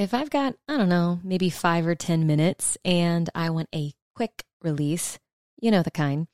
If I've got, I don't know, maybe five or 10 minutes and I want a quick release, you know the kind,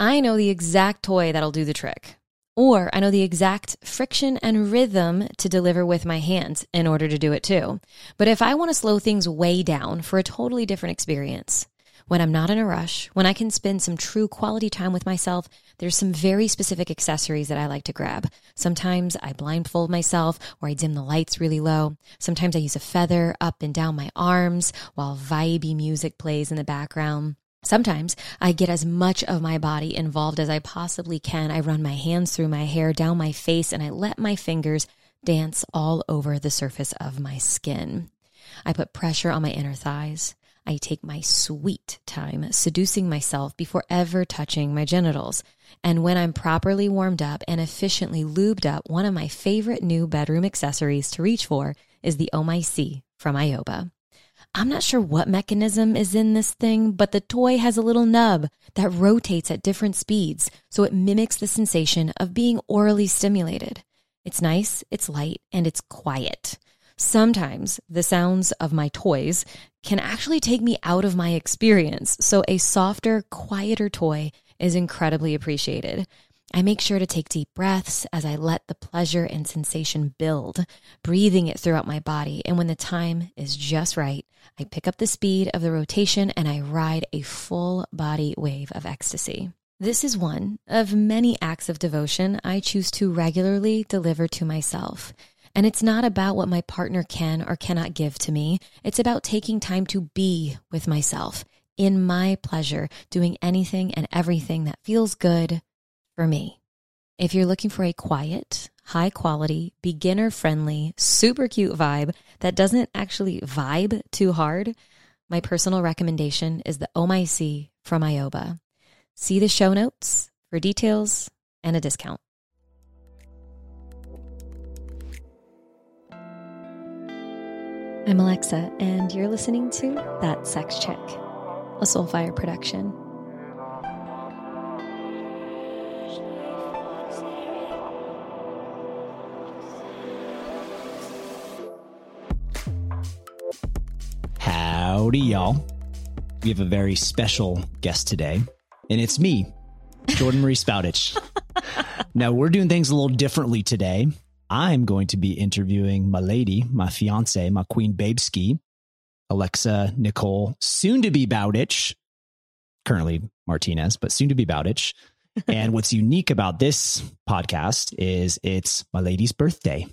I know the exact toy that'll do the trick. Or I know the exact friction and rhythm to deliver with my hands in order to do it too. But if I want to slow things way down for a totally different experience, when I'm not in a rush, when I can spend some true quality time with myself, there's some very specific accessories that I like to grab. Sometimes I blindfold myself or I dim the lights really low. Sometimes I use a feather up and down my arms while vibey music plays in the background. Sometimes I get as much of my body involved as I possibly can. I run my hands through my hair, down my face, and I let my fingers dance all over the surface of my skin. I put pressure on my inner thighs. I take my sweet time seducing myself before ever touching my genitals. And when I'm properly warmed up and efficiently lubed up, one of my favorite new bedroom accessories to reach for is the Oh My C from Ioba. I'm not sure what mechanism is in this thing, but the toy has a little nub that rotates at different speeds, so it mimics the sensation of being orally stimulated. It's nice, it's light, and it's quiet. Sometimes the sounds of my toys can actually take me out of my experience, so a softer, quieter toy is incredibly appreciated. I make sure to take deep breaths as I let the pleasure and sensation build, breathing it throughout my body. And when the time is just right, I pick up the speed of the rotation and I ride a full body wave of ecstasy. This is one of many acts of devotion I choose to regularly deliver to myself. And it's not about what my partner can or cannot give to me. It's about taking time to be with myself in my pleasure, doing anything and everything that feels good for me. If you're looking for a quiet, high quality, beginner friendly, super cute vibe that doesn't actually vibe too hard, my personal recommendation is the oh OMIC from Ioba. See the show notes for details and a discount. I'm Alexa, and you're listening to That Sex Check, a Soulfire production. Howdy, y'all. We have a very special guest today, and it's me, Jordan Marie Bowditch. now, we're doing things a little differently today. I'm going to be interviewing my lady, my fiance, my queen babeski, Alexa Nicole, soon to be Bowditch, currently Martinez, but soon to be Bowditch. and what's unique about this podcast is it's my lady's birthday.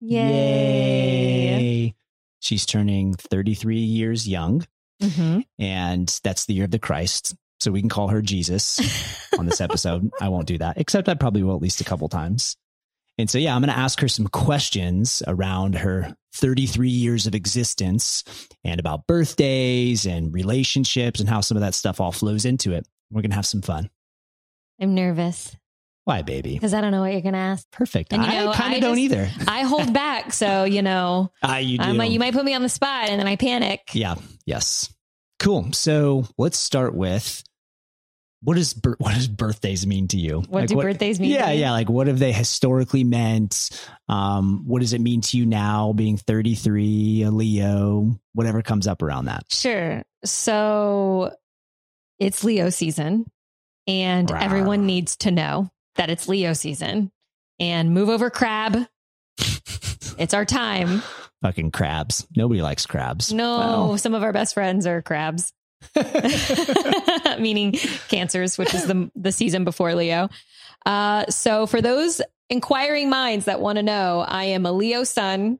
Yay. Yay. She's turning 33 years young, Mm-hmm. and that's the year of the Christ. So we can call her Jesus on this episode. I won't do that, except I probably will at least a couple times. And so, yeah, I'm going to ask her some questions around her 33 years of existence and about birthdays and relationships and how some of that stuff all flows into it. We're going to have some fun. I'm nervous Why, baby? because I don't know what you're going to ask. Perfect. And, you know, I kind of don't either. I hold back. So, you know, Ah, you do. Like, you might put me on the spot and then I panic. Yeah. Yes. Cool. So let's start with what does what does birthdays mean to you? What do birthdays mean Yeah, yeah. Like what have they historically meant? Um, what does it mean to you now, being 33, a Leo, whatever comes up around that? Sure. So it's Leo season, and Rawr. everyone needs to know that it's Leo season. And move over, crab. It's our time. Fucking crabs. Nobody likes crabs. No, Wow. some of our best friends are crabs, meaning cancers, which is the the season before Leo. Uh, so for those inquiring minds that want to know, I am a Leo sun,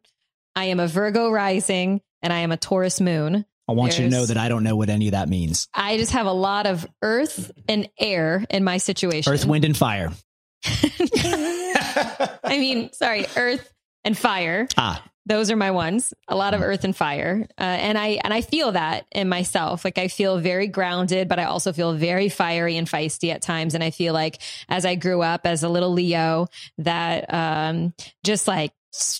I am a Virgo rising, and I am a Taurus moon. I want you to know that I don't know what any of that means. I just have a lot of earth and air in my situation. Earth, wind, and fire. I mean, sorry, earth and fire. ah, Those are my ones. A lot of earth and fire, uh, and I and I feel that in myself. Like I feel very grounded, but I also feel very fiery and feisty at times. And I feel like as I grew up as a little Leo, that um, just like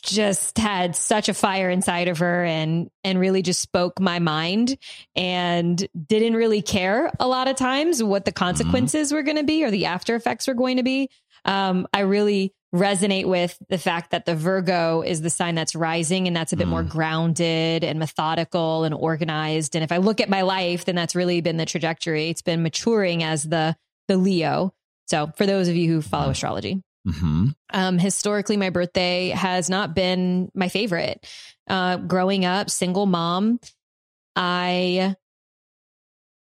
just had such a fire inside of her and and really just spoke my mind and didn't really care a lot of times what the consequences were going to be or the after effects were going to be um, I really resonate with the fact that the Virgo is the sign that's rising and that's a bit more Mm. grounded and methodical and organized. And if I look at my life, then that's really been the trajectory. It's been maturing as the the Leo. So for those of you who follow Mhm. astrology. hmm Um, historically, my birthday has not been my favorite. Uh, growing up, single mom, I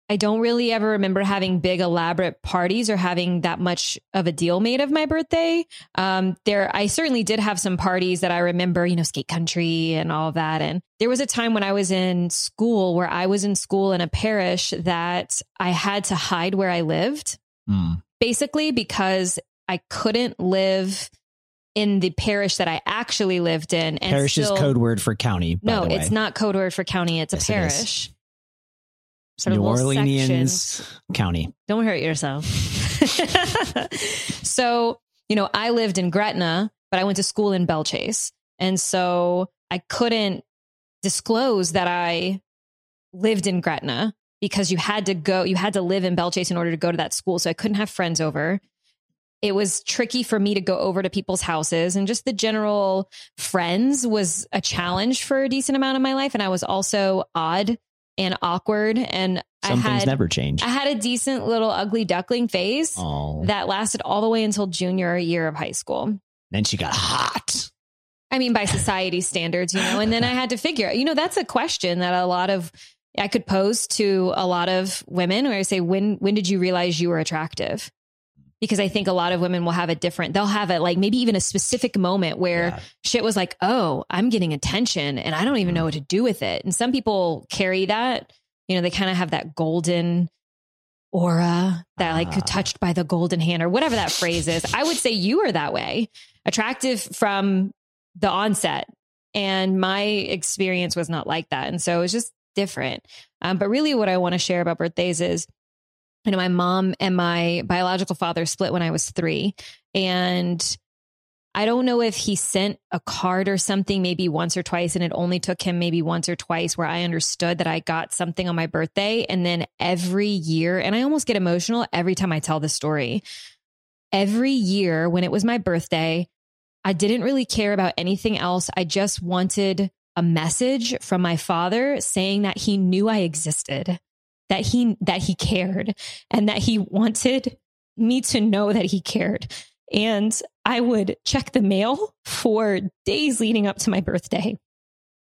I don't really ever remember having big elaborate parties or having that much of a deal made of my birthday. Um, there, I certainly did have some parties that I remember, you know, skate country and all of that. And there was a time when I was in school where I was in school in a parish that I had to hide where I lived Mm. basically because I couldn't live in the parish that I actually lived in. And Parish is code word for county. by No, the way. it's not code word for county. It's Yes, a it parish. Sort of New little Orleans. County. Don't hurt yourself. so, you know, I lived in Gretna, but I went to school in Belle Chasse. And so I couldn't disclose that I lived in Gretna because you had to go, you had to live in Belle Chasse in order to go to that school. So I couldn't have friends over. It was tricky for me to go over to people's houses and just the general friends was a challenge for a decent amount of my life. And I was also odd and awkward. And Some I things had, never change. I had a decent little ugly duckling phase oh, that lasted all the way until junior year of high school. then she got hot. I mean, by society standards, you know, and then I had to figure, you know, that's a question that a lot of I could pose to a lot of women where I say, when when did you realize you were attractive? Because I think a lot of women will have a different, they'll have it like maybe even a specific moment where Yeah. shit was like, oh, I'm getting attention and I don't even know what to do with it. And some people carry that, you know, they kind of have that golden aura that like Ah. touched by the golden hand or whatever that phrase is. I would say you are that way, attractive from the onset. And my experience was not like that. And so it was just different. Um, but really, what I want to share about birthdays is you know, my mom and my biological father split when I was three. And I don't know if he sent a card or something, maybe once or twice, and it only took him maybe once or twice where I understood that I got something on my birthday. And then every year, and I almost get emotional every time I tell this story. Every year when it was my birthday, I didn't really care about anything else. I just wanted a message from my father saying that he knew I existed, that he that he cared, and that he wanted me to know that he cared. And I would check the mail for days leading up to my birthday.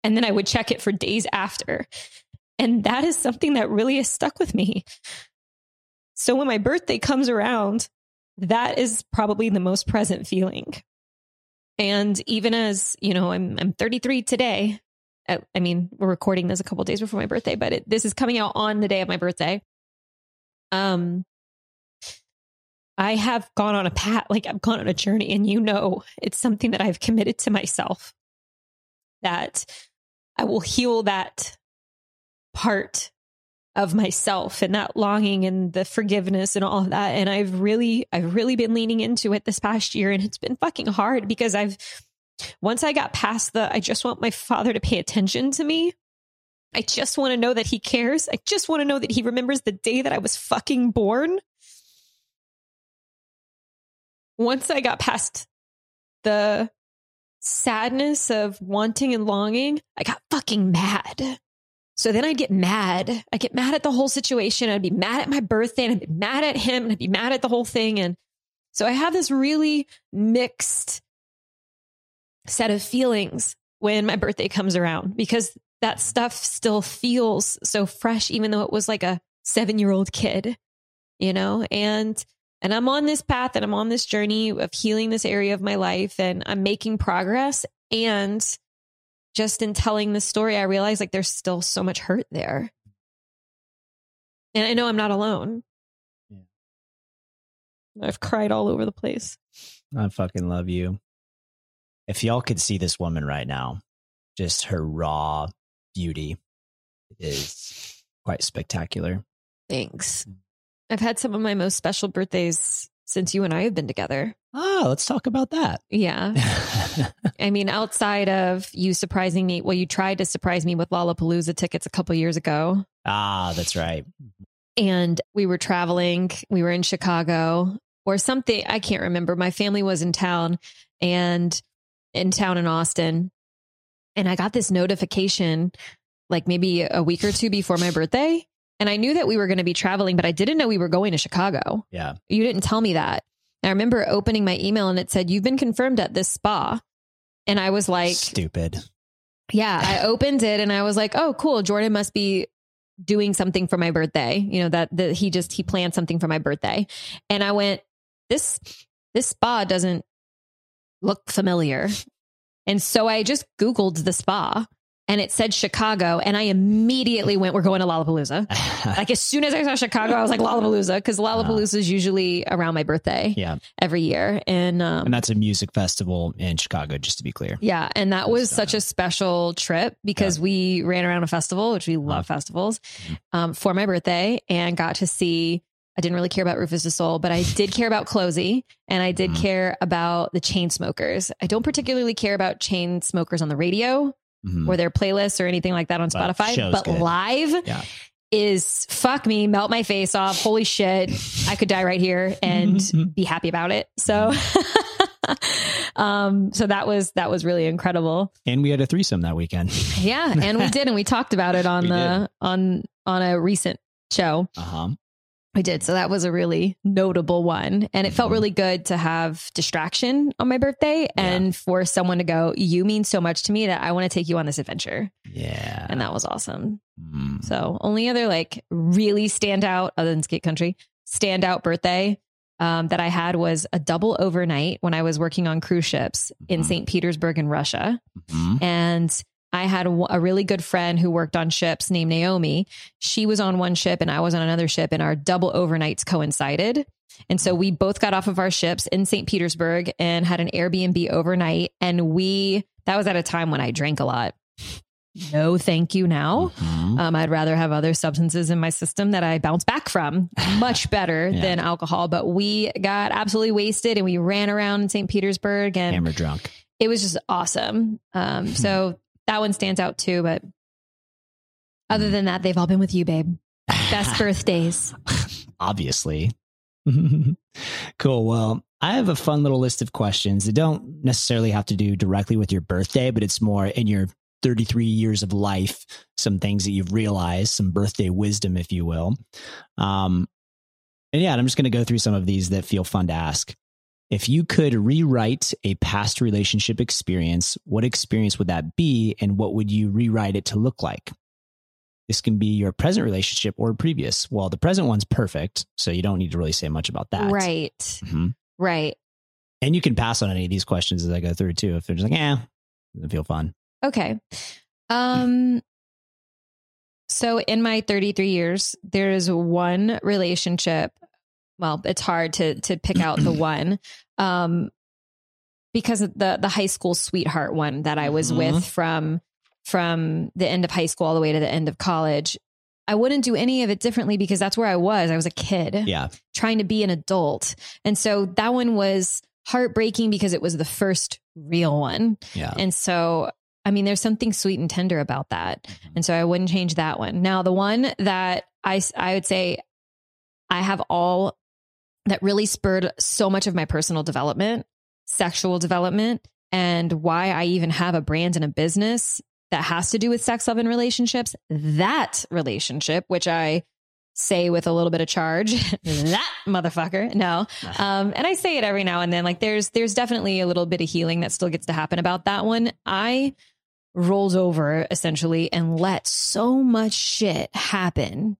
And then I would check it for days after. And that is something that really has stuck with me. So when my birthday comes around, that is probably the most present feeling. And even as, you know, I'm I'm 33 today. I, mean, we're recording this a couple days before my birthday, but it, this is coming out on the day of my birthday. Um I have gone on a path, like I've gone on a journey, and you know, it's something that I've committed to myself that I will heal that part of myself and that longing and the forgiveness and all of that. And I've really, I've really been leaning into it this past year, and it's been fucking hard because I've, once I got past the, I just want my father to pay attention to me. I just want to know that he cares. I just want to know that he remembers the day that I was fucking born once I got past the sadness of wanting and longing, I got fucking mad. So then I'd get mad. I'd get mad at the whole situation. I'd be mad at my birthday and I'd be mad at him and I'd be mad at the whole thing. And so I have this really mixed set of feelings when my birthday comes around because that stuff still feels so fresh, even though it was like a seven year old kid, you know? And and I'm on this path and I'm on this journey of healing this area of my life and I'm making progress. And just in telling this story, I realize like there's still so much hurt there. And I know I'm not alone. Yeah. I've cried all over the place. I fucking love you. If y'all could see this woman right now, just her raw beauty is quite spectacular. Thanks. I've had some of my most special birthdays since you and I have been together. Ah, let's talk about that. Yeah. I mean, outside of you surprising me, well, you tried to surprise me with Lollapalooza tickets a couple years ago. ah, that's right. and we were traveling. We were in Chicago or something. I can't remember. My family was in town and in town in Austin. And I got this notification like maybe a week or two before my birthday. And I knew that we were going to be traveling, but I didn't know we were going to Chicago. Yeah. You didn't tell me that. And I remember opening my email and it said, You've been confirmed at this spa. And I was like, Stupid. Yeah, I opened it and I was like, Oh, cool. Jordan must be doing something for my birthday. You know, that, that he just, he planned something for my birthday. And I went, This, this spa doesn't look familiar. And so I just Googled the spa and it said Chicago. And I immediately went, We're going to Lollapalooza. like as soon as I saw Chicago, I was like Lollapalooza because Lollapalooza is usually around my birthday yeah. every year. And, um, And that's a music festival in Chicago, just to be clear. yeah, and that was That's, such a special trip because we ran around a festival, which we love festivals, Mhm. um, for my birthday and got to see. I didn't really care about Rüfüs Du Sol, but I did care about CloZee and I did Mhm. care about the Chainsmokers. I don't particularly care about Chainsmokers on the radio Mhm. or their playlists or anything like that on But Spotify, but good. live Yeah. is fuck me, melt my face off. Holy shit. I could die right here and be happy about it. So um so that was that was really incredible. And we had a threesome that weekend. Yeah, and we did and we talked about it on We the on on a recent show. Uh We did. So that was a really notable one. And it felt Mhm. really good to have distraction on my birthday and for someone to go, You mean so much to me that I want to take you on this adventure. Yeah. And that was awesome. Mm. So only other like really standout other than skate country standout birthday um, that I had was a double overnight when I was working on cruise ships in Mhm. St. Petersburg in Russia. Mhm. And I had a, a really good friend who worked on ships named Naomi. She was on one ship and I was on another ship, and our double overnights coincided. And so we both got off of our ships in St. Petersburg and had an Airbnb overnight. And we, that was at a time when I drank a lot. No, thank you now. Mhm. Um, I'd rather have other substances in my system that I bounce back from much better Yeah. than alcohol. But we got absolutely wasted and we ran around in St. Petersburg and Hammer drunk. it was just awesome. Um, so that one stands out too. But other than that, they've all been with you, babe. Best birthdays. Obviously. cool. Well, I have a fun little list of questions that don't necessarily have to do directly with your birthday, but it's more in your 33 years of life, some things that you've realized, some birthday wisdom, if you will. Um, and yeah, I'm just going to go through some of these that feel fun to ask. If you could rewrite a past relationship experience, what experience would that be? And what would you rewrite it to look like? This can be your present relationship or previous. Well, the present one's perfect, so you don't need to really say much about that. Right. Mhm. Right. And you can pass on any of these questions as I go through too. If they're just like, yeah, doesn't feel fun. Okay. Um so in my 33 years there is one relationship well it's hard to to pick out the one um because of the the high school sweetheart one that I was Mhm. with from from the end of high school all the way to the end of college I wouldn't do any of it differently because that's where I was I was a kid Yeah. trying to be an adult and so that one was heartbreaking because it was the first real one Yeah. and so, I mean, there's something sweet and tender about that. And so I wouldn't change that one. Now, the one that I, I would say I have all that really spurred so much of my personal development, sexual development, and why I even have a brand and a business that has to do with sex, love, and relationships. That relationship, which I say with a little bit of charge, that motherfucker. No, um, and I say it every now and then. Like there's there's definitely a little bit of healing that still gets to happen about that one. I rolled over essentially and let so much shit happen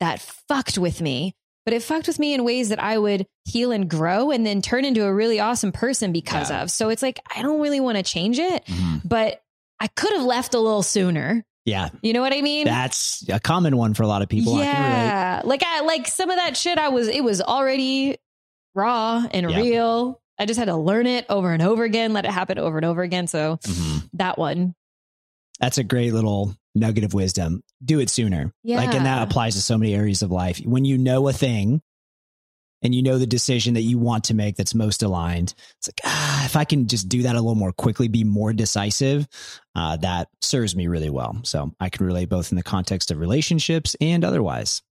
that fucked with me. But it fucked with me in ways that I would heal and grow and then turn into a really awesome person because Yeah. of. So it's like I don't really want to change it, Mhm. but I could have left a little sooner. Yeah. You know what I mean? That's a common one for a lot of people. I yeah like i like some of that shit i was it was already raw and Yeah. real i just had to learn it over and over again let it happen over and over again so Mhm. that one That's a great little nugget of wisdom. Do it sooner. Yeah. Like, and that applies to so many areas of life. When you know a thing and you know the decision that you want to make that's most aligned, it's like, ah, if I can just do that a little more quickly, be more decisive, uh, that serves me really well. So I can relate both in the context of relationships and otherwise.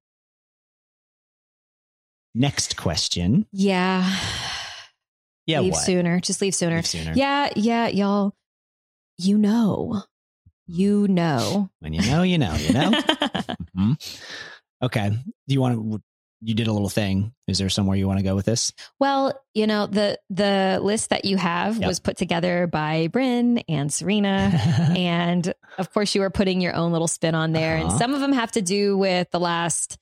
Next question. yeah Yeah, leave what? sooner. Just leave sooner. Leave sooner. Yeah, yeah, y'all. You know, you know. When you know, you know, you know. Mhm. Okay. Do you want to? You did a little thing. Is there somewhere you want to go with this? well, you know the the list that you have Yep. was put together by Bryn and Serena, and of course you were putting your own little spin on there, and Uh-huh. some of them have to do with the last.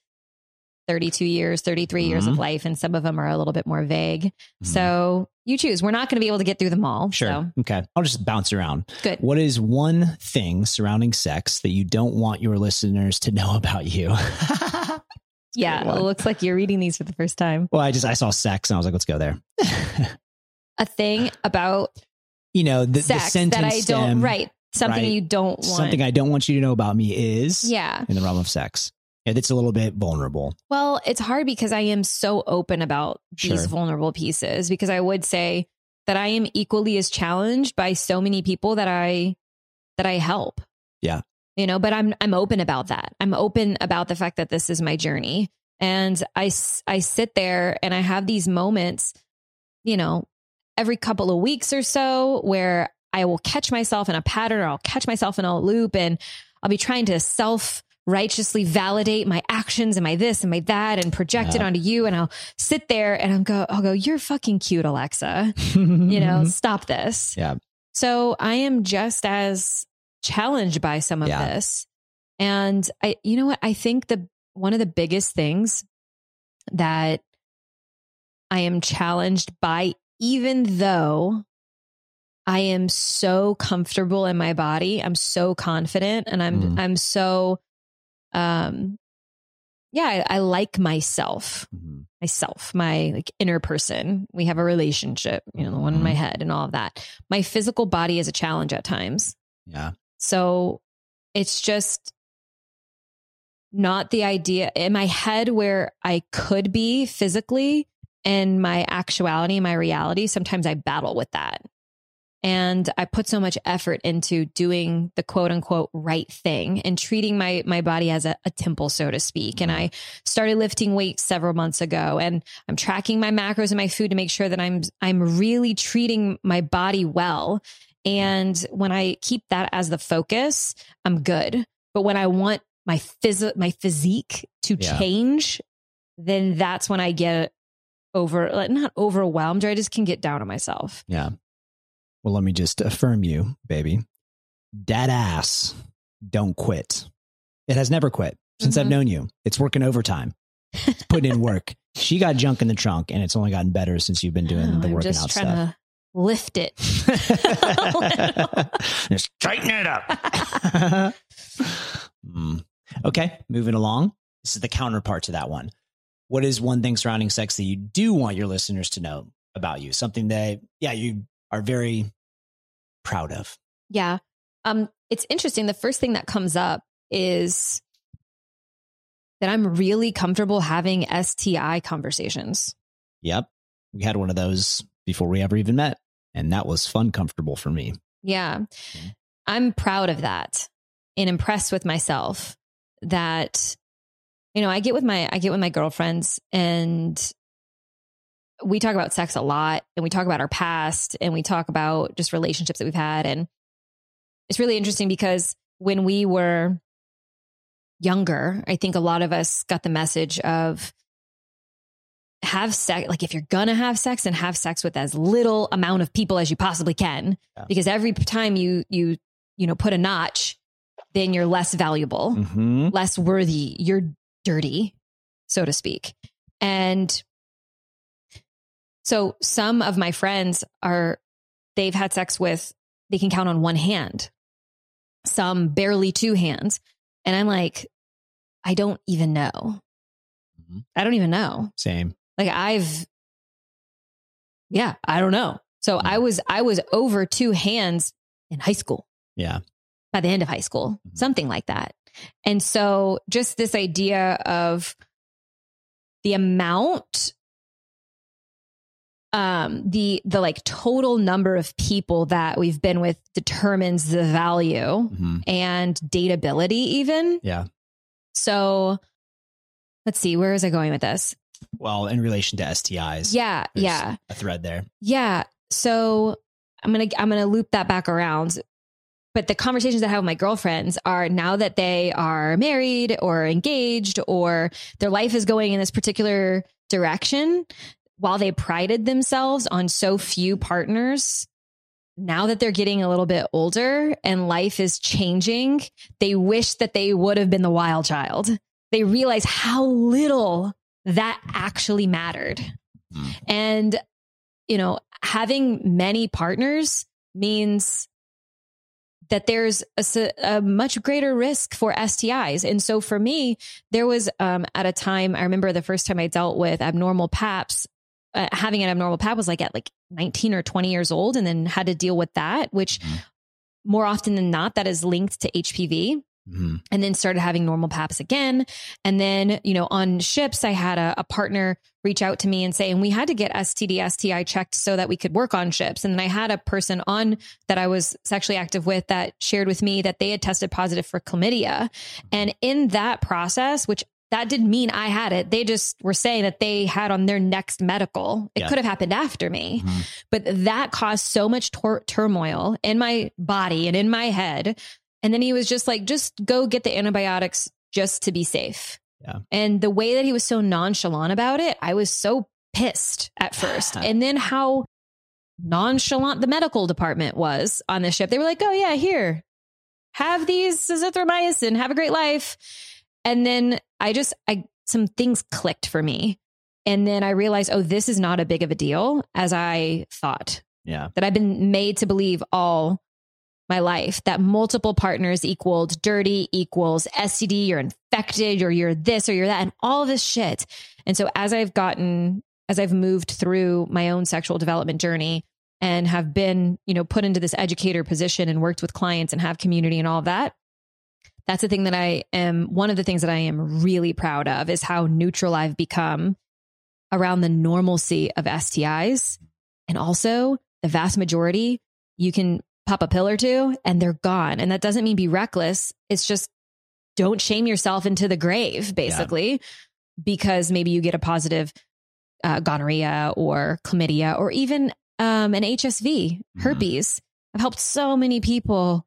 32 years, 33 years of Mhm. life, and some of them are a little bit more vague. Mhm. So you choose. We're not going to be able to get through them all. Sure. So Okay. I'll just bounce around. good. What is one thing surrounding sex that you don't want your listeners to know about you? Yeah. It looks like you're reading these for the first time. well, I just I saw sex and I was like, let's go there. A thing about you know, the, the sex sentence that I don't, stem, right. Something right. you don't want. Something I don't want you to know about me is yeah. in the realm of sex. That's a little bit vulnerable. Well, it's hard because I am so open about these Sure. vulnerable pieces because I would say that I am equally as challenged by so many people that I that I help. Yeah. You know, but I'm I'm open about that. I'm open about the fact that this is my journey and I I sit there and I have these moments, you know, every couple of weeks or so where I will catch myself in a pattern or I'll catch myself in a loop and I'll be trying to self righteously validate my actions and my this and my that and project it onto you. And I'll sit there and I'll go, I'll go, you're fucking cute, Alexa. You know, stop this. Yeah. So I am just as challenged by some of Yeah. this. And I, you know what? I think the, one of the biggest things that I am challenged by, even though I am so comfortable in my body, I'm so confident and I'm, Mm. I'm so, um, yeah, I, I like myself, Mhm. myself, my like inner person. We have a relationship, you know, the one in my head and all of that. My physical body is a challenge at times. Yeah. So it's just not the idea in my head where I could be physically and my actuality, my reality. Sometimes I battle with that. And I put so much effort into doing the quote unquote right thing and treating my, my body as a, a temple, so to speak. And I mm-hmm. started lifting weights several months ago and I'm tracking my macros and my food to make sure that I'm, I'm really treating my body well. And when I keep that as the focus, I'm good. But when I want my phys- my physique to Yeah. change, then that's when I get over not overwhelmed or I just can get down on myself. Yeah. Well, let me just affirm you, baby. Dad ass, don't quit. It has never quit since I've Mhm. known you. It's working overtime. It's putting in work. She got junk in the trunk, and it's only gotten better since you've been doing Oh, the I'm working just out trying stuff. to lift it. just tighten it up. Hmm. Okay, moving along. This is the counterpart to that one. What is one thing surrounding sex that you do want your listeners to know about you? Something that, yeah, you are very proud of. Yeah. Um, it's interesting. The first thing that comes up is that I'm really comfortable having STI conversations. Yep. We had one of those before we ever even met. And that was fun, comfortable for me. Yeah. Mhm. I'm proud of that and impressed with myself that, you know, I get with my, I get with my girlfriends and we talk about sex a lot and we talk about our past and we talk about just relationships that we've had. And it's really interesting because when we were younger, I think a lot of us got the message of have sex. Like if you're going to have sex and have sex with as little amount of people as you possibly can, Yeah. because every time you, you, you know, put a notch, then you're less valuable Mm-hmm. less worthy. You're dirty, so to speak. And so some of my friends are, they've had sex with, they can count on one hand, some barely two hands. And I'm like, I don't even know. Mhm. I don't even know. Same. Like I've, yeah, I don't know. So. I was, I was over two hands in high school Yeah. by the end of high school, Mhm. something like that. And so just this idea of the amount um the the like total number of people that we've been with determines the value hmm and dateability even. Yeah. So let's see, where is I going with this? Well, in relation to STIs. Yeah, yeah. A thread there. Yeah. So I'm gonna I'm gonna loop that back around. But the conversations I have with my girlfriends are now that they are married or engaged or their life is going in this particular direction, while they prided themselves on so few partners, now that they're getting a little bit older and life is changing, they wish that they would have been the wild child. They realize how little that actually mattered. Mm. And, you know, having many partners means that there's a much greater risk for STIs. And so for me, there was um, at a time, I remember the first time I dealt with abnormal PAPs, uh, having an abnormal PAP was like at like 19 or 20 years old and then had to deal with that, which Mhm. more often than not, that is linked to HPV Mhm. and then started having normal paps again. And then, you know, on ships, I had a, a partner reach out to me and say, and we had to get STD, STI checked so that we could work on ships. And then I had a person on that I was sexually active with that shared with me that they had tested positive for chlamydia. And in that process, which that didn't mean I had it. They just were saying that they had on their next medical. It Yeah. could have happened after me, Mhm. but that caused so much tor- turmoil in my body and in my head. And then he was just like, just go get the antibiotics just to be safe. Yeah. And the way that he was so nonchalant about it, I was so pissed at first. and then how nonchalant the medical department was on this ship. They were like, oh, yeah, here, have these azithromycin, have a great life. And then I just, I, some things clicked for me. And then I realized, oh, this is not a big of a deal as I thought Yeah. that I've been made to believe all my life that multiple partners equaled dirty equals STD, you're infected, or you're this or you're that, and all this shit. And so as I've gotten, as I've moved through my own sexual development journey and have been, you know, put into this educator position and worked with clients and have community and all of that, that's the thing that I am, one of the things that I am really proud of is how neutral I've become around the normalcy of STIs. And also the vast majority, you can pop a pill or two and they're gone. And that doesn't mean be reckless. It's just don't shame yourself into the grave, basically, because maybe you get a positive uh, gonorrhea or chlamydia or even um, an HSV, Mhm. herpes. I've helped so many people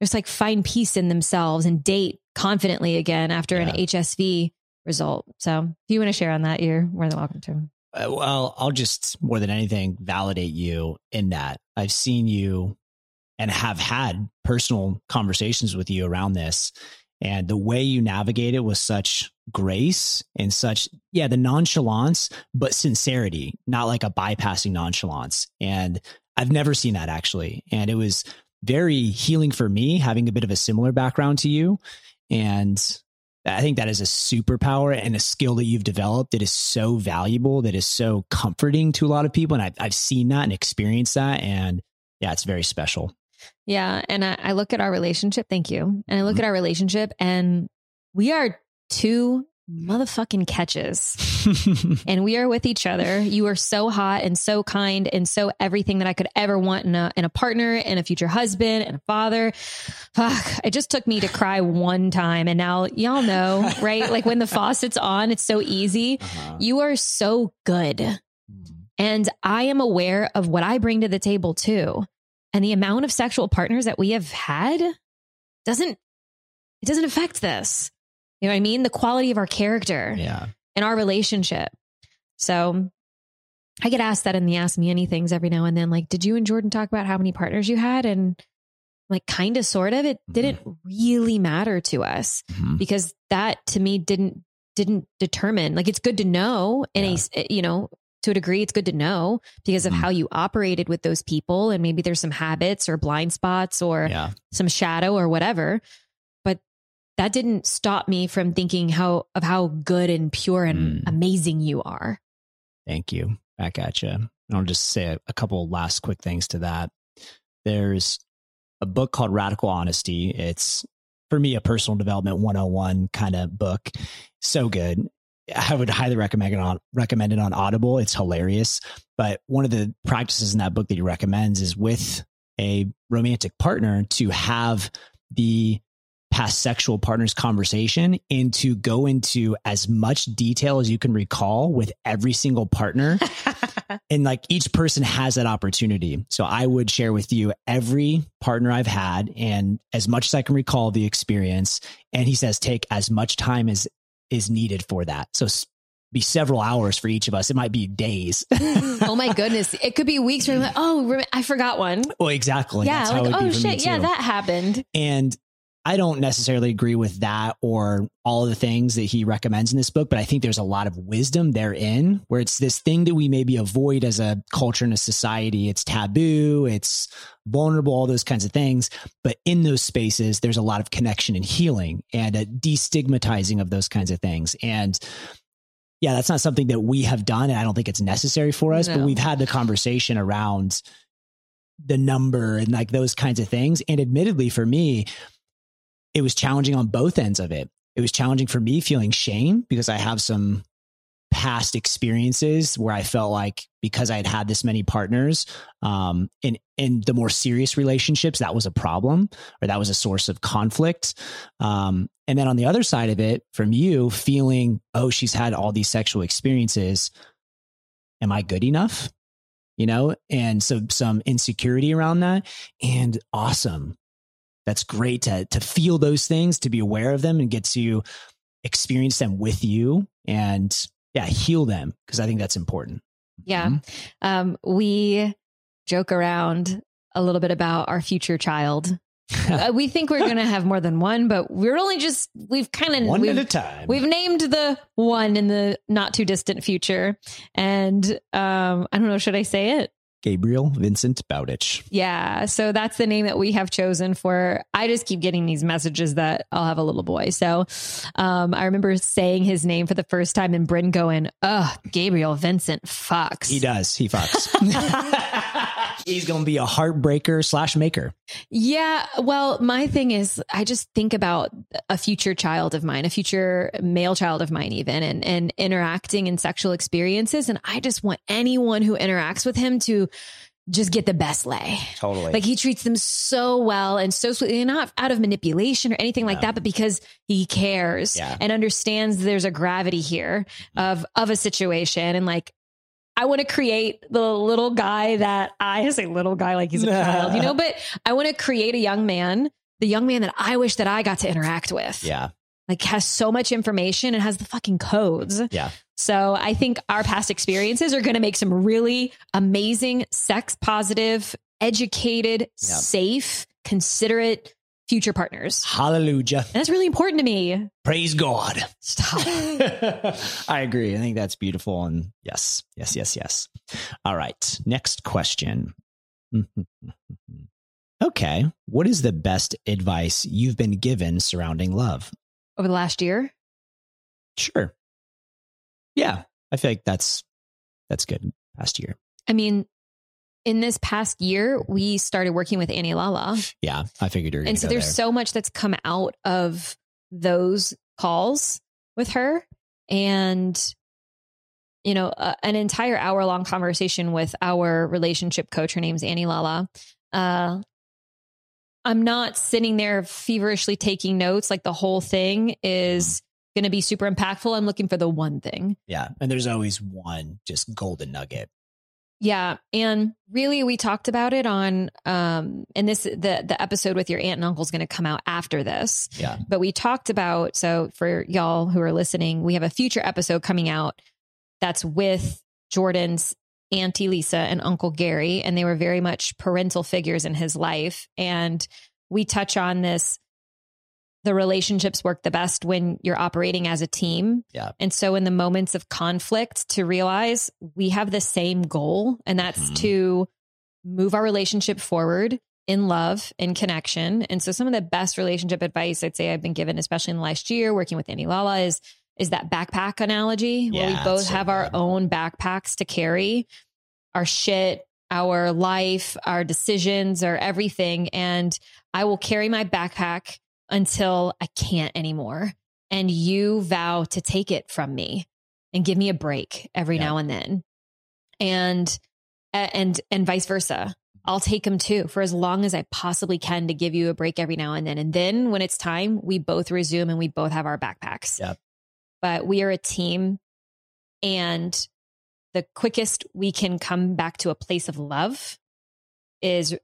just like find peace in themselves and date confidently again after an HSV result. So if you want to share on that, you're more than welcome to. Uh, well, I'll just more than anything validate you in that I've seen you and have had personal conversations with you around this. And the way you navigate it with such grace and such, yeah, the nonchalance, but sincerity, not like a bypassing nonchalance. And I've never seen that actually. And it was very healing for me having a bit of a similar background to you. And I think that is a superpower and a skill that you've developed that is so valuable, that is so comforting to a lot of people. And I've, I've seen that and experienced that. And yeah, it's very special. Yeah. And I, I look at our relationship. Thank you. And I look Mhm. at our relationship and we are two motherfucking catches and we are with each other. You are so hot and so kind and so everything that I could ever want in a, in a partner and a future husband and a father. Fuck. It just took me to cry one time. And now y'all know, right? Like when the faucet's on, it's so easy. Uh-huh. You are so good. And I am aware of what I bring to the table too. And the amount of sexual partners that we have had doesn't, it doesn't affect this. You know what I mean? The quality of our character Yeah. and our relationship. So I get asked that in the Ask Me Anythings every now and then. Like, did you and Jordan talk about how many partners you had? And like, kind of, sort of, it didn't really matter to us Mhm. because that to me didn't didn't determine like it's good to know in a s- you know to a degree it's good to know because of Mhm. how you operated with those people and maybe there's some habits or blind spots or Yeah. some shadow or whatever that didn't stop me from thinking how of how good and pure and Mm. amazing you are Thank you. Back at you. And I'll just say a, a couple last quick things to that. There's a book called Radical Honesty. It's for me a personal development 101 kind of book. So good. I would highly recommend it on recommend it on Audible. It's hilarious. But one of the practices in that book that he recommends is with a romantic partner to have the past sexual partners conversation and to go into as much detail as you can recall with every single partner. and like each person has that opportunity. So I would share with you every partner I've had and as much as I can recall the experience. And he says, take as much time as is needed for that. So be several hours for each of us. It might be days. oh my goodness. It could be weeks where like, oh, I forgot one. Well, exactly. Yeah. That's like, oh shit. Yeah, that happened. And I don't necessarily agree with that or all of the things that he recommends in this book, but I think there's a lot of wisdom therein where it's this thing that we maybe avoid as a culture and a society. It's taboo, it's vulnerable, all those kinds of things. But in those spaces, there's a lot of connection and healing and a destigmatizing of those kinds of things. And yeah, that's not something that we have done. And I don't think it's necessary for us, no. but we've had the conversation around the number and like those kinds of things. And admittedly, for me, it was challenging on both ends of it. It was challenging for me feeling shame because I have some past experiences where I felt like because I had had this many partners, um, in in the more serious relationships, that was a problem or that was a source of conflict. Um, and then on the other side of it, from you feeling, oh, she's had all these sexual experiences. Am I good enough? You know, and so some insecurity around that, and awesome. That's great to to feel those things, to be aware of them, and get to experience them with you and yeah, heal them because I think that's important. Yeah. Mm-hmm. Um, we joke around a little bit about our future child. uh, we think we're going to have more than one, but we're only just, we've kind of, one at a time. We've named the one in the not too distant future. And um, I don't know, should I say it? Gabriel Vincent Bowditch. Yeah. So that's the name that we have chosen for. I just keep getting these messages that I'll have a little boy. So um, I remember saying his name for the first time and Bryn going, Oh, Gabriel Vincent fucks. He does. He fucks. He's going to be a heartbreaker slash maker. Yeah. Well, my thing is, I just think about a future child of mine, a future male child of mine, even, and, and interacting in sexual experiences. And I just want anyone who interacts with him to just get the best lay. Totally. Like he treats them so well and so sweetly, not out of manipulation or anything like that, but because he cares yeah. and understands there's a gravity here of of a situation and like I want to create the little guy that I say little guy like he's a child, you know, but I want to create a young man, the young man that I wish that I got to interact with. Yeah. Like has so much information and has the fucking codes. Yeah. So I think our past experiences are going to make some really amazing, sex positive, educated, yep. safe, considerate future partners. Hallelujah. And that's really important to me. Praise God. Stop. I agree. I think that's beautiful. And yes, yes, yes, yes. All right. Next question. okay. What is the best advice you've been given surrounding love? Over the last year? Sure. Yeah. I feel like that's that's good. Past year. I mean, in this past year, we started working with Annie Lalla. Yeah, I figured you And so there's there. so much that's come out of those calls with her. And, you know, uh, an entire hour long conversation with our relationship coach. Her name's Annie Lalla. Uh, I'm not sitting there feverishly taking notes. Like the whole thing is mm. going to be super impactful. I'm looking for the one thing. Yeah. And there's always one just golden nugget. Yeah, and really we talked about it on um and this the the episode with your aunt and uncle is going to come out after this. Yeah. But we talked about so for y'all who are listening, we have a future episode coming out that's with Jordan's auntie Lisa and uncle Gary and they were very much parental figures in his life and we touch on this the relationships work the best when you're operating as a team. Yeah. And so in the moments of conflict to realize we have the same goal and that's mm-hmm. to move our relationship forward in love and connection. And so some of the best relationship advice I'd say I've been given especially in the last year working with Annie Lalla is is that backpack analogy yeah, where we both so have good. our own backpacks to carry our shit, our life, our decisions, our everything and I will carry my backpack until I can't anymore. And you vow to take it from me and give me a break every yeah. now and then. And, and, and vice versa. I'll take them too for as long as I possibly can to give you a break every now and then. And then when it's time, we both resume and we both have our backpacks. Yep. But we are a team and the quickest we can come back to a place of love is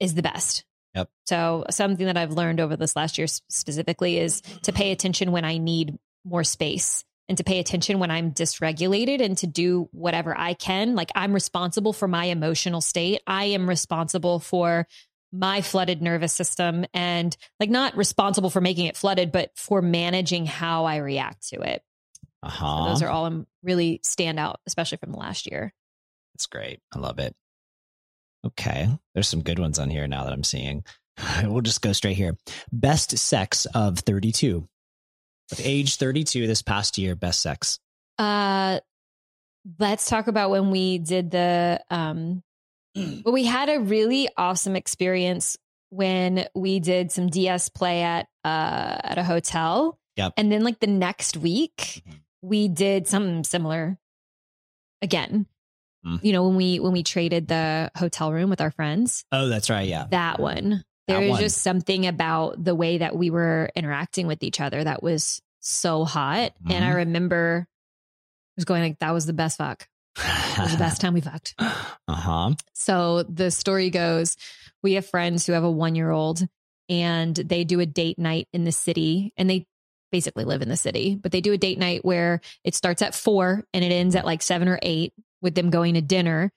is the best. Yep. So something that I've learned over this last year specifically is to pay attention when I need more space and to pay attention when I'm dysregulated and to do whatever I can. Like I'm responsible for my emotional state. I am responsible for my flooded nervous system and like not responsible for making it flooded, but for managing how I react to it. Uh-huh. So those are all um, really stand out, especially from the last year. That's great. I love it. Okay. There's some good ones on here now that I'm seeing. We'll just go straight here. Best sex of 32. With age 32 this past year, best sex. Uh let's talk about when we did the um but we had a really awesome experience when we did some DS play at uh at a hotel. Yep. And then like the next week Mhm. we did something similar again. Mm. You know, when we when we traded the hotel room with our friends. Oh, that's right. Yeah. That one. There That was one. just something about the way that we were interacting with each other that was so hot. And I Mhm. remember I was going like, that was the best fuck. It was the best time we fucked. uh huh. So the story goes, we have friends who have a one year old and they do a date night in the city and they basically live in the city, but they do a date night where it starts at four and it ends at like seven or eight with them going to dinner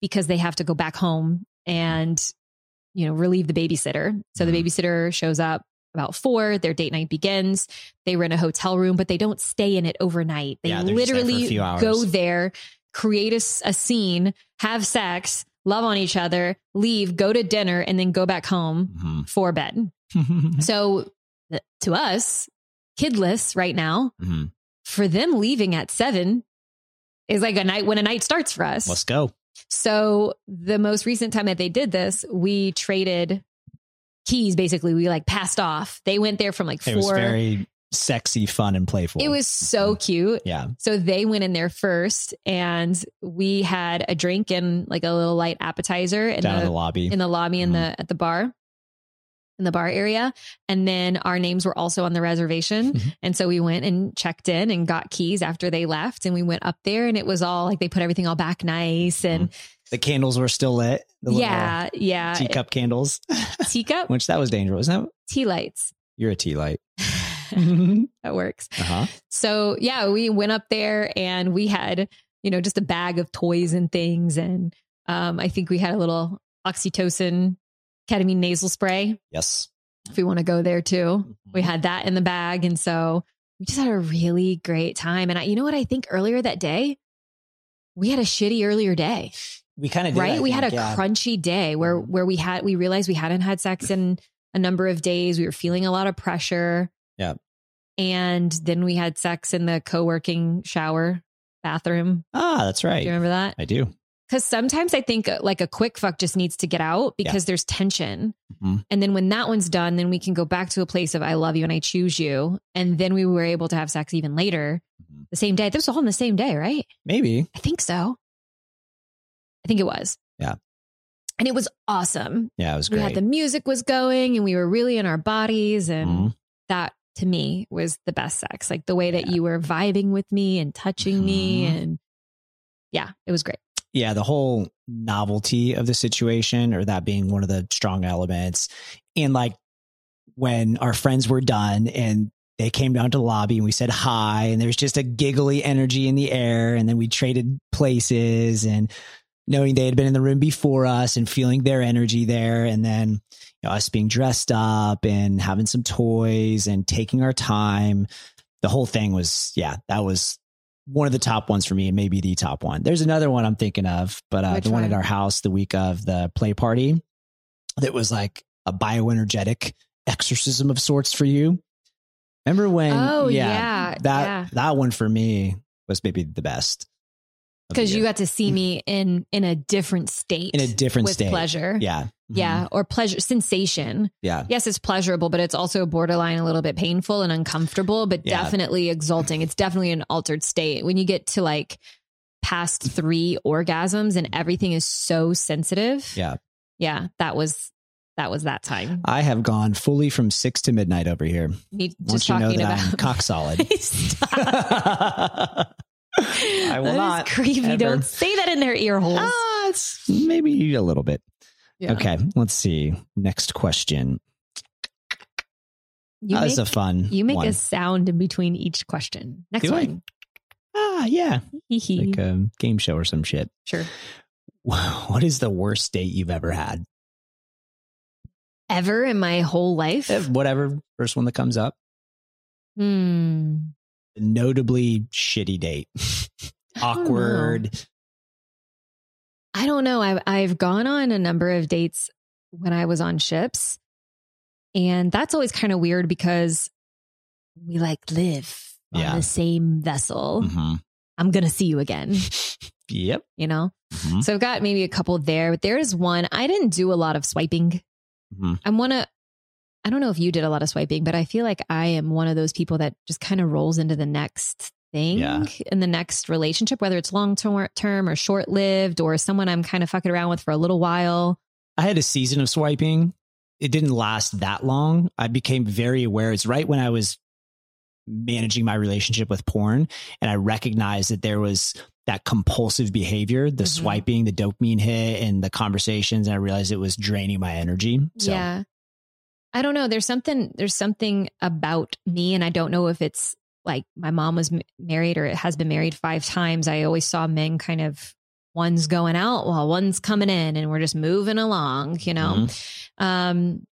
because they have to go back home and, you know, relieve the babysitter. So the Mhm. babysitter shows up about four, their date night begins. They rent a hotel room, but they don't stay in it overnight. They Yeah, they're there literally go there, create a scene, have sex, love on each other, leave, go to dinner, and then go back home for bed. So to us, kidless right now, Mhm. for them leaving at seven is like a night when a night starts for us. Let's go. So the most recent time that they did this, we traded keys. Basically, we like passed off. They went there from like It was four. very sexy, fun, and playful. it was so mm-hmm. cute. Yeah. So they went in there first, and we had a drink and like a little light appetizer in Down in the, the lobby. in the lobby in mm-hmm. the at the bar in the bar area and then our names were also on the reservation Mhm. and so we went and checked in and got keys after they left and we went up there and it was all like they put everything all back nice and the candles were still lit. The yeah yeah Teacup candles, teacup which that was dangerous. Wasn't that? tea lights You're a tea light. that works Uh-huh. so yeah we went up there and we had you know just a bag of toys and things and um i think we had a little oxytocin ketamine nasal spray Yes. if we want to go there too we Mm-hmm. had that in the bag and so we just had a really great time and I, you know what i think earlier that day we had a shitty earlier day We kind of did. right we had a yeah. crunchy day where Mhm. where we had we realized we hadn't had sex in a number of days we were feeling a lot of pressure Yeah. and then we had sex in the co-working shower bathroom Ah, that's right. do you remember that I do. Because sometimes i think uh, like a quick fuck just needs to get out because there's tension Mhm. and then when that one's done then we can go back to a place of i love you and i choose you and then we were able to have sex even later Mhm. the same day this was all on the same day right Maybe. i think so i think it was Yeah. and it was awesome Yeah, it was we great. had the music was going and we were really in our bodies and Mhm. that to me was the best sex like the way that Yeah. you were vibing with me and touching me Mhm. and yeah it was great yeah, the whole novelty of the situation, or that being one of the strong elements. And like when our friends were done and they came down to the lobby and we said hi, and there's just a giggly energy in the air. And then we traded places and knowing they had been in the room before us and feeling their energy there. And then you know, us being dressed up and having some toys and taking our time. The whole thing was, yeah, that was one of the top ones for me and maybe the top one. There's another one I'm thinking of, but uh, Which the one, at our house the week of the play party that was like a bioenergetic exorcism of sorts for you. Remember when? Oh, yeah, that yeah. that one for me was maybe the best because you got to see me in in a different state in a different with state. pleasure Yeah, mm-hmm. yeah or pleasure sensation yeah, yes it's pleasurable but it's also borderline a little bit painful and uncomfortable but Yeah. definitely exulting it's definitely an altered state when you get to like past three orgasms and everything is so sensitive. Yeah. Yeah. That was that was that time. I have gone fully from six to midnight over here. Me just you know talking that I'm about cock solid. I will That not. creepy. ever. Don't say that in their ear holes. Ah, it's maybe a little bit. Yeah. Okay, let's see. Next question. You that was make, a fun. you make one. a sound in between each question. Next Do I? one. ah, yeah, like a game show or some shit. sure. What is the worst date you've ever had? Ever in my whole life? Eh, Whatever, first one that comes up. Hmm. Notably shitty date. I. Awkward. I don't know. I've I've gone on a number of dates when I was on ships. And that's always kind of weird because we like live Yeah. on the same vessel. Mhm. I'm gonna see you again, Yep. you know? Mhm. So I've got maybe a couple there, but there is one. I didn't do a lot of swiping. Mhm. I'm one of I don't know if you did a lot of swiping, but I feel like I am one of those people that just kind of rolls into the next thing Yeah. in the next relationship, whether it's long term or short lived or someone I'm kind of fucking around with for a little while. I had a season of swiping. It didn't last that long. I became very aware. It's right when I was managing my relationship with porn and I recognized that there was that compulsive behavior, the Mhm. swiping, the dopamine hit and the conversations. And I realized it was draining my energy. So Yeah. I don't know. There's something, there's something about me, and I don't know if it's like my mom was m- married or it has been married five times. I always saw men kind of one's going out while one's coming in, and we're just moving along, you know? Mhm. Um,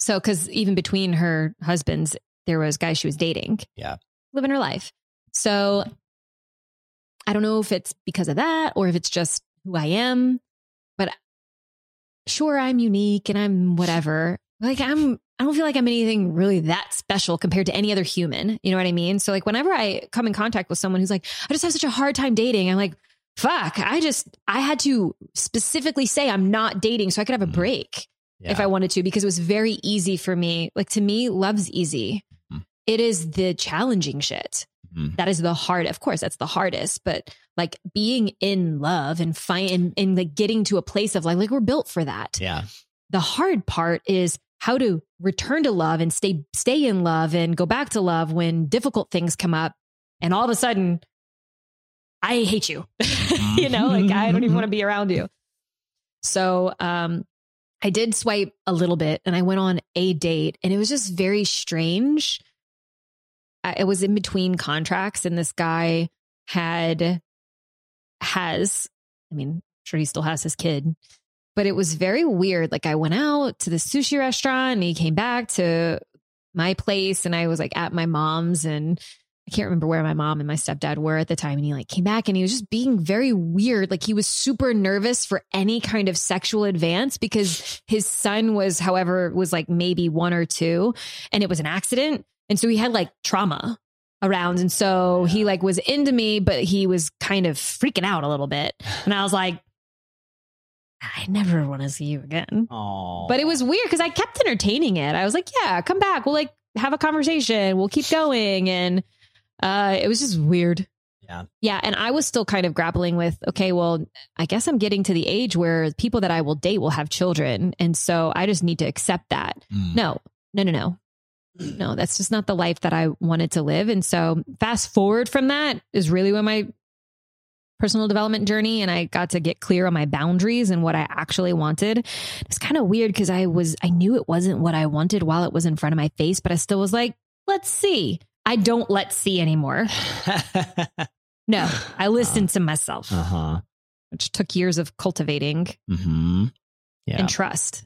so, cause even between her husbands, there was guys she was dating. Yeah. Living her life. So I don't know if it's because of that or if it's just who I am, but sure, I'm unique and I'm whatever. Like I'm, I don't feel like I'm anything really that special compared to any other human. You know what I mean? So like whenever I come in contact with someone who's like, I just have such a hard time dating, I'm like, fuck, I just, I had to specifically say I'm not dating so I could have a Mhm. break Yeah. if I wanted to because it was very easy for me. Like to me, love's easy. Mhm. It is the challenging shit. Mhm. That is the hard. Of course, that's the hardest. But like being in love and find and, and like getting to a place of like like we're built for that. yeah. The hard part is how to return to love and stay stay in love and go back to love when difficult things come up and all of a sudden I hate you. you know, like I don't even want to be around you. So, um I did swipe a little bit and I went on a date and it was just very strange. I, it was in between contracts and this guy had has I mean, I'm sure he still has his kid. But it was very weird. Like I went out to the sushi restaurant and he came back to my place and I was like at my mom's and I can't remember where my mom and my stepdad were at the time. And he like came back and he was just being very weird. Like he was super nervous for any kind of sexual advance because his son was, however, was like maybe one or two and it was an accident. And so he had like trauma around. And so he like was into me, but he was kind of freaking out a little bit. And I was like, I never want to see you again. Oh, But it was weird because I kept entertaining it. I was like, yeah, come back. We'll like have a conversation. We'll keep going. And uh, it was just weird. Yeah. Yeah. And I was still kind of grappling with, okay, well, I guess I'm getting to the age where people that I will date will have children. And so I just need to accept that. Mm. No, no, no, no. No, that's just not the life that I wanted to live. And so fast forward from that is really when my personal development journey and I got to get clear on my boundaries and what I actually wanted. It's kind of weird because I was I knew it wasn't what I wanted while it was in front of my face, but I still was like, let's see. I don't let's see anymore. No, I listened to myself, uh huh. which took years of cultivating mm-hmm. Yeah. and trust.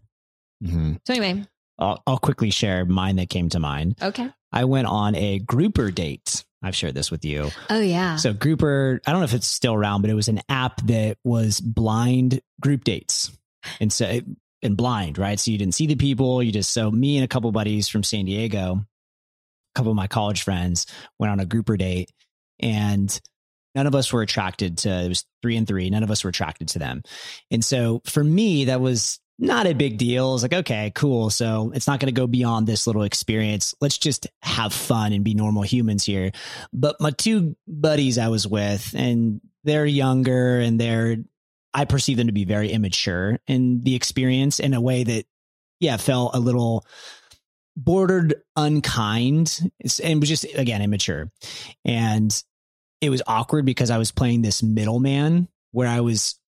hmm So anyway, I'll, I'll quickly share mine that came to mind. okay. I went on a grouper date. I've shared this with you. Oh yeah. So Grouper, I don't know if it's still around, but it was an app that was blind group dates. And so and blind, right? So you didn't see the people. You just so me and a couple buddies from San Diego, a couple of my college friends went on a grouper date and none of us were attracted to it was three and three. None of us were attracted to them. And so for me, that was not a big deal. It's like, okay, cool. So it's not going to go beyond this little experience. Let's just have fun and be normal humans here. But my two buddies I was with, and they're younger and they're I perceive them to be very immature in the experience in a way that yeah, felt a little bordered unkind and was just again immature. And it was awkward because I was playing this middleman where I was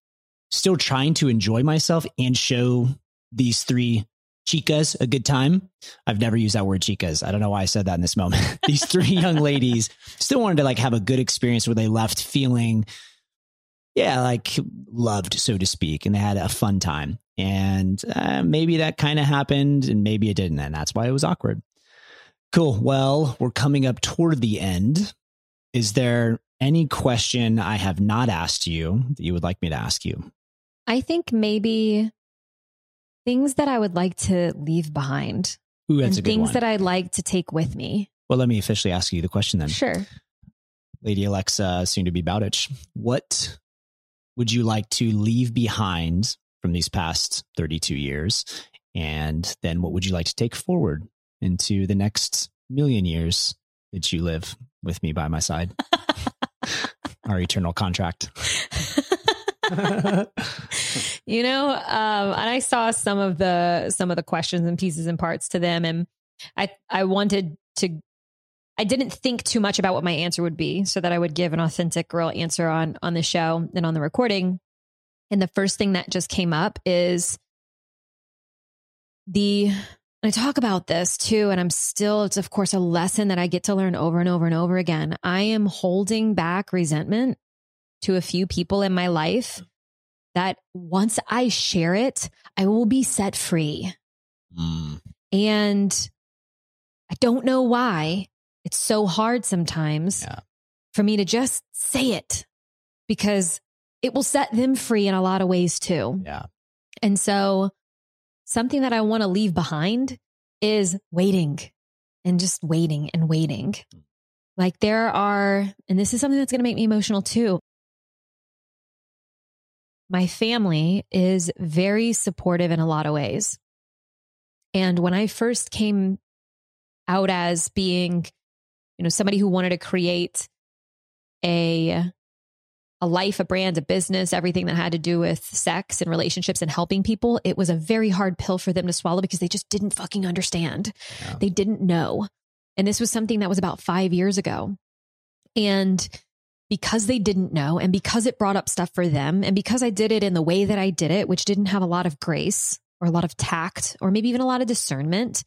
still trying to enjoy myself and show these three chicas a good time. I've never used that word chicas. I don't know why I said that in this moment. these three young ladies still wanted to like have a good experience where they left feeling yeah, like loved, so to speak, and they had a fun time. And uh, maybe that kind of happened and maybe it didn't. And that's why it was awkward. Cool. Well, we're coming up toward the end. Is there any question I have not asked you that you would like me to ask you? I think maybe things that I would like to leave behind. Ooh, that's and a good things one. that I'd like to take with me. well, let me officially ask you the question then. Sure. Lady Alexa, soon to be Bowditch. What would you like to leave behind from these past 32 years? And then what would you like to take forward into the next million years that you live with me by my side? Our eternal contract. you know, um, and I saw some of the some of the questions and pieces and parts to them, and I I wanted to. I didn't think too much about what my answer would be, so that I would give an authentic, real answer on on the show and on the recording. And the first thing that just came up is the. I talk about this too, and I'm still, it's of course a lesson that I get to learn over and over and over again. I am holding back resentment to a few people in my life that once I share it, I will be set free. Mm, And I don't know why it's so hard sometimes Yeah. for me to just say it because it will set them free in a lot of ways too. yeah. And so something that I want to leave behind is waiting and just waiting and waiting. Like there are, and this is something that's going to make me emotional too. My family is very supportive in a lot of ways. And when I first came out as being, you know, somebody who wanted to create a a life, a brand, a business, everything that had to do with sex and relationships and helping people, it was a very hard pill for them to swallow because they just didn't fucking understand. Yeah. They didn't know. And this was something that was about five years ago. And because they didn't know, and because it brought up stuff for them, and because I did it in the way that I did it, which didn't have a lot of grace or a lot of tact, or maybe even a lot of discernment,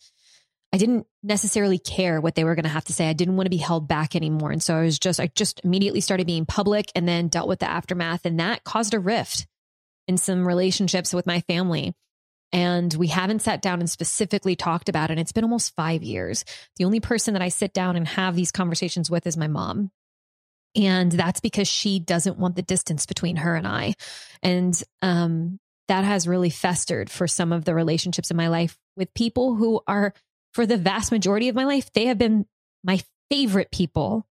I didn't necessarily care what they were going to have to say. I didn't want to be held back anymore. And so I was just, I just immediately started being public and then dealt with the aftermath. And that caused a rift in some relationships with my family. And we haven't sat down and specifically talked about it. And it's been almost five years. The only person that I sit down and have these conversations with is my mom. And that's because she doesn't want the distance between her and I. And um, that has really festered for some of the relationships in my life with people who are for the vast majority of my life, they have been my favorite people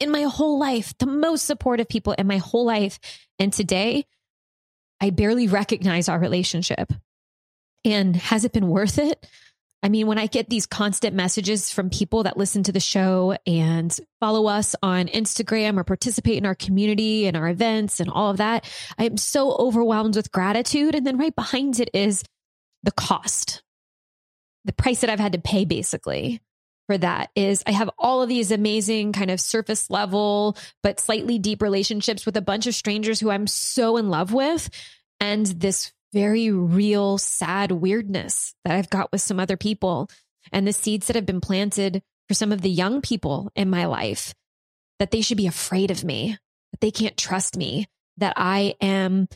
in my whole life, the most supportive people in my whole life. And today, I barely recognize our relationship. And has it been worth it? I mean, when I get these constant messages from people that listen to the show and follow us on Instagram or participate in our community and our events and all of that, I am so overwhelmed with gratitude. And then right behind it is the cost the price that I've had to pay basically for that is I have all of these amazing kind of surface level, but slightly deep relationships with a bunch of strangers who I'm so in love with. And this very real, sad weirdness that I've got with some other people and the seeds that have been planted for some of the young people in my life that they should be afraid of me, that they can't trust me, that I am,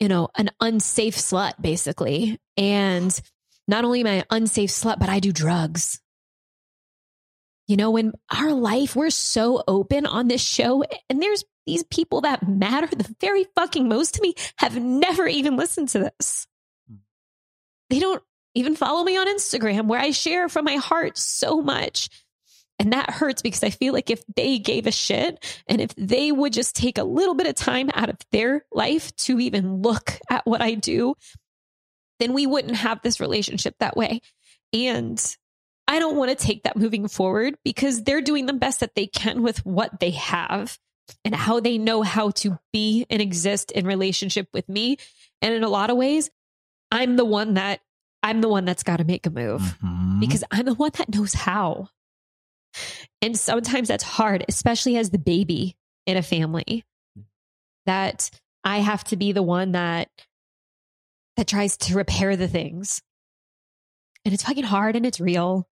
you know, an unsafe slut basically. And not only am I an unsafe slut, but I do drugs. You know, when our life, we're so open on this show, and there's these people that matter the very fucking most to me have never even listened to this. Hmm. They don't even follow me on Instagram where I share from my heart so much. And that hurts because I feel like if they gave a shit and if they would just take a little bit of time out of their life to even look at what I do, then we wouldn't have this relationship that way. And I don't want to take that moving forward because they're doing the best that they can with what they have. And how they know how to be and exist in relationship with me. And in a lot of ways, I'm the one that I'm the one that's got to make a move Mhm. because I'm the one that knows how. And sometimes that's hard, especially as the baby in a family, that I have to be the one that that tries to repair the things. And it's fucking hard and it's real.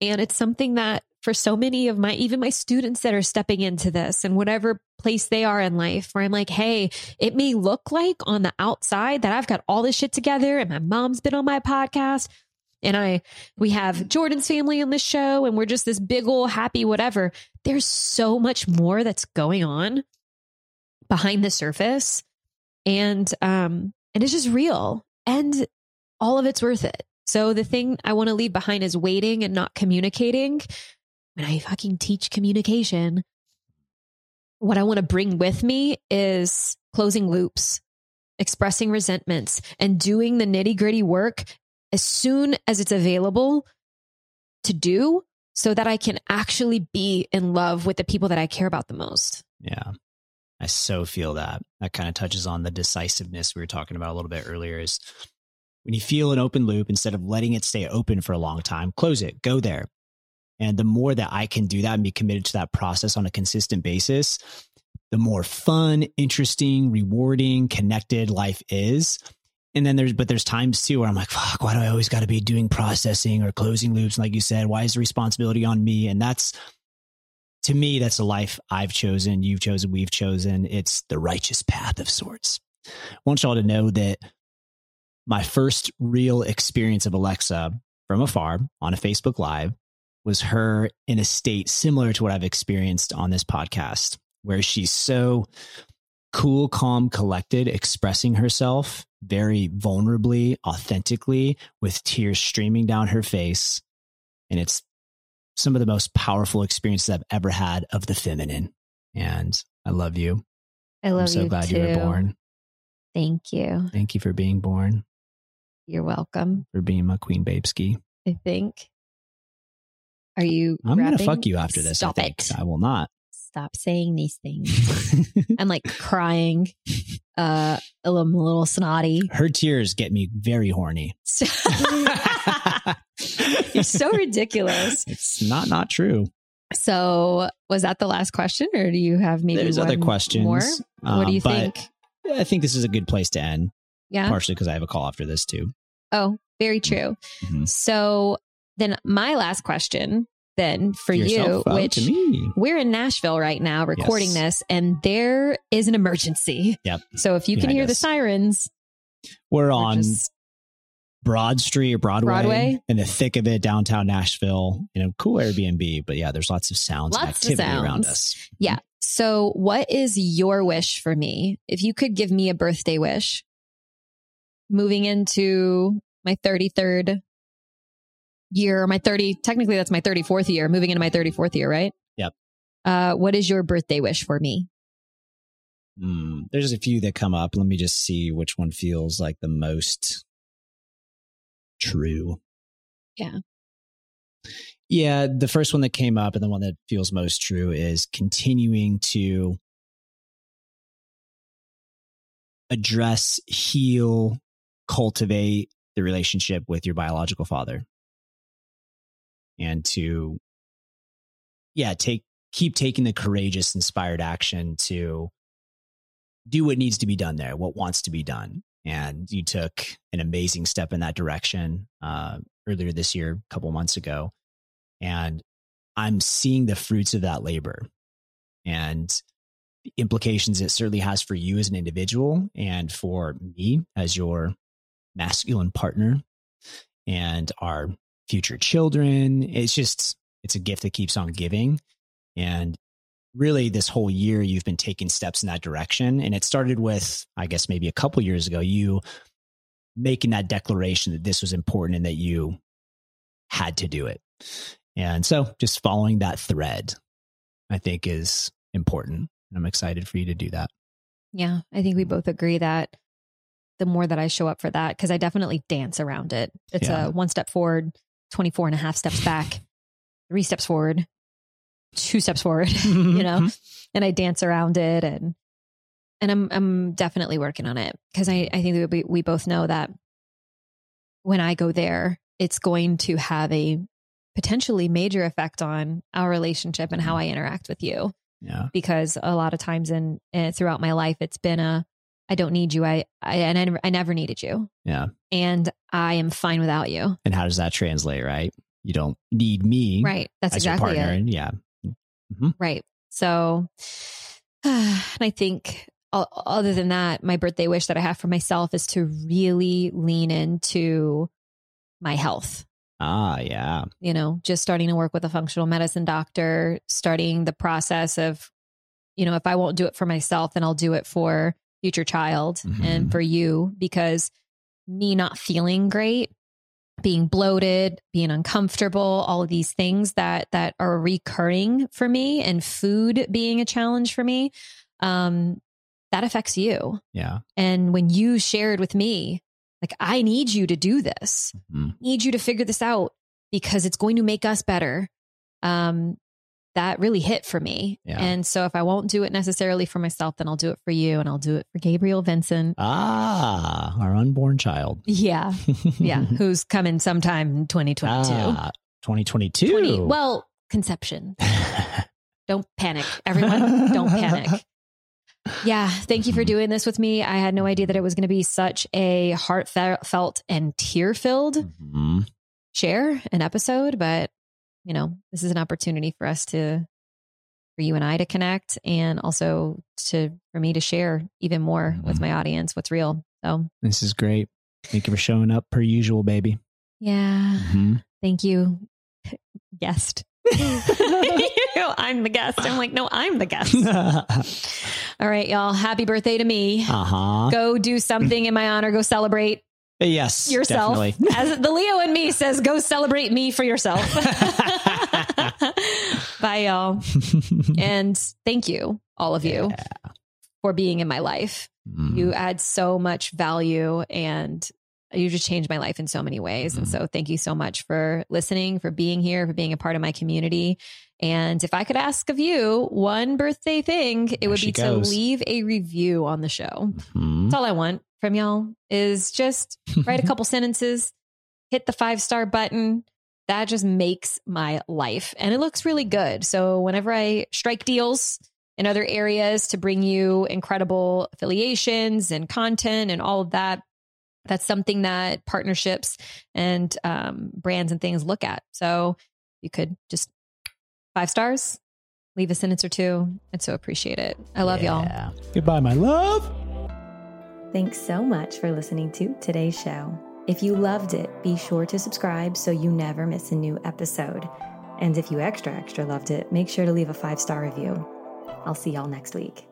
And it's something that for so many of my even my students that are stepping into this and whatever place they are in life where I'm like, hey, it may look like on the outside that I've got all this shit together and my mom's been on my podcast and I we have Jordan's family on this show and we're just this big old happy whatever. There's so much more that's going on behind the surface and um and it's just real and all of it's worth it. So the thing I want to leave behind is waiting and not communicating. When I fucking teach communication, what I want to bring with me is closing loops, expressing resentments, and doing the nitty gritty work as soon as it's available to do so that I can actually be in love with the people that I care about the most. Yeah. I so feel that. That kind of touches on the decisiveness we were talking about a little bit earlier is when you feel an open loop, instead of letting it stay open for a long time, close it, go there. And the more that I can do that and be committed to that process on a consistent basis, the more fun, interesting, rewarding, connected life is. And then there's, but there's times too where I'm like, fuck, why do I always got to be doing processing or closing loops? Like you said, why is the responsibility on me? And that's, to me, that's a life I've chosen, you've chosen, we've chosen. It's the righteous path of sorts. I want y'all to know that my first real experience of Alexa from afar on a Facebook Live was her in a state similar to what I've experienced on this podcast, where she's so cool, calm, collected, expressing herself very vulnerably, authentically, with tears streaming down her face. And it's some of the most powerful experiences I've ever had of the feminine. And I love you. I love I'm so you glad too. you were born. Thank you. Thank you for being born, You're welcome. for being my queen babeski. I think. Are you? I'm gonna fuck you after this. Stop I think. it. I will not. Stop saying these things. I'm like crying, uh, a little, a little snotty. Her tears get me very horny. You're so ridiculous. It's not not true. So, was that the last question, or do you have maybe There's one other questions. more? what do um, you think? I think this is a good place to end, Yeah. partially because I have a call after this too. Oh, very true. Mhm. So then, my last question then for To you. Which we're in Nashville right now recording Yes. this, and there is an emergency. Yep. So if you can hear the sirens, We're we're on Broad Street or Broadway, Broadway? in the thick of it, downtown Nashville. You know, cool Airbnb, but yeah, there's lots of sounds Lots of activity around us. yeah. So what is your wish for me? If you could give me a birthday wish, moving into my 33rd year, my 30, technically that's my 34th year, moving into my 34th year, right? Yep. Uh, what is your birthday wish for me? Hmm, there's a few that come up. Let me just see which one feels like the most true. Yeah. Yeah, the first one that came up and the one that feels most true is continuing to address, heal, cultivate the relationship with your biological father. And to, yeah, take, keep taking the courageous, inspired action to do what needs to be done there, what wants to be done. And you took an amazing step in that direction uh, earlier this year, a couple months ago. And I'm seeing the fruits of that labor and the implications it certainly has for you as an individual and for me as your masculine partner and our future children. It's just, it's a gift that keeps on giving. And really this whole year you've been taking steps in that direction and it started with i guess maybe a couple years ago you making that declaration that this was important and that you had to do it and so just following that thread i think is important i'm excited for you to do that Yeah, I think we mm-hmm. both agree that the more that I show up for that, because I definitely dance around it. It's Yeah. a one step forward, 24 and a half steps back, three steps forward, two steps forward, mm-hmm, you know, mm-hmm. and I dance around it and and I'm I'm definitely working on it because I I think that we we both know that when I go there, it's going to have a potentially major effect on our relationship and how mm-hmm. I interact with you. Yeah. Because a lot of times in, in throughout my life, it's been a I don't need you. I I and I, never- I never needed you, Yeah. and I am fine without you. And how does that translate, right? You don't need me Right. That's as your exactly partner. it. And yeah. Right. So, and I think other than that, my birthday wish that I have for myself is to really lean into my health. Ah, yeah. You know, just starting to work with a functional medicine doctor, starting the process of, you know, if I won't do it for myself, then I'll do it for future child Mhm. and for you because me not feeling great being bloated being uncomfortable all of these things that that are recurring for me and food being a challenge for me um that affects you Yeah. and when you shared with me like i need you to do this Mhm. need you to figure this out because it's going to make us better um that really hit for me. Yeah. and so if i won't do it necessarily for myself then i'll do it for you and i'll do it for gabriel vincent. Ah, our unborn child. yeah. Yeah who's coming sometime in 2022 Ah, 2022. 20 well conception. Don't panic everyone. Don't panic. Yeah thank you for doing this with me. I had no idea that it was going to be such a heartfelt and tear filled Mhm. share an episode but you know this is an opportunity for us to for you and i to connect and also to for me to share even more with Mhm. my audience what's real so This is great. Thank you for showing up per usual, baby. yeah Mhm. thank you guest i'm the guest i'm like no i'm the guest all right y'all happy birthday to me uh-huh. go do something in my honor go celebrate Yes. yourself Definitely. as the leo in me says go celebrate me for yourself bye y'all and thank you all of you for being in my life Mm. you add so much value and you just changed my life in so many ways. And Mhm. so thank you so much for listening, for being here, for being a part of my community. And if I could ask of you one birthday thing, it There would be to leave a review on the show. Mhm. That's all I want from y'all is just write a couple sentences, hit the five star button. That just makes my life. And it looks really good. So whenever I strike deals in other areas to bring you incredible affiliations and content and all of that, that's something that partnerships and um, brands and things look at. So you could just five stars, leave a sentence or two. I'd so appreciate it. I love y'all. Goodbye, my love. Thanks so much for listening to today's show. If you loved it, be sure to subscribe so you never miss a new episode. And if you extra, extra loved it, make sure to leave a five star review. I'll see y'all next week.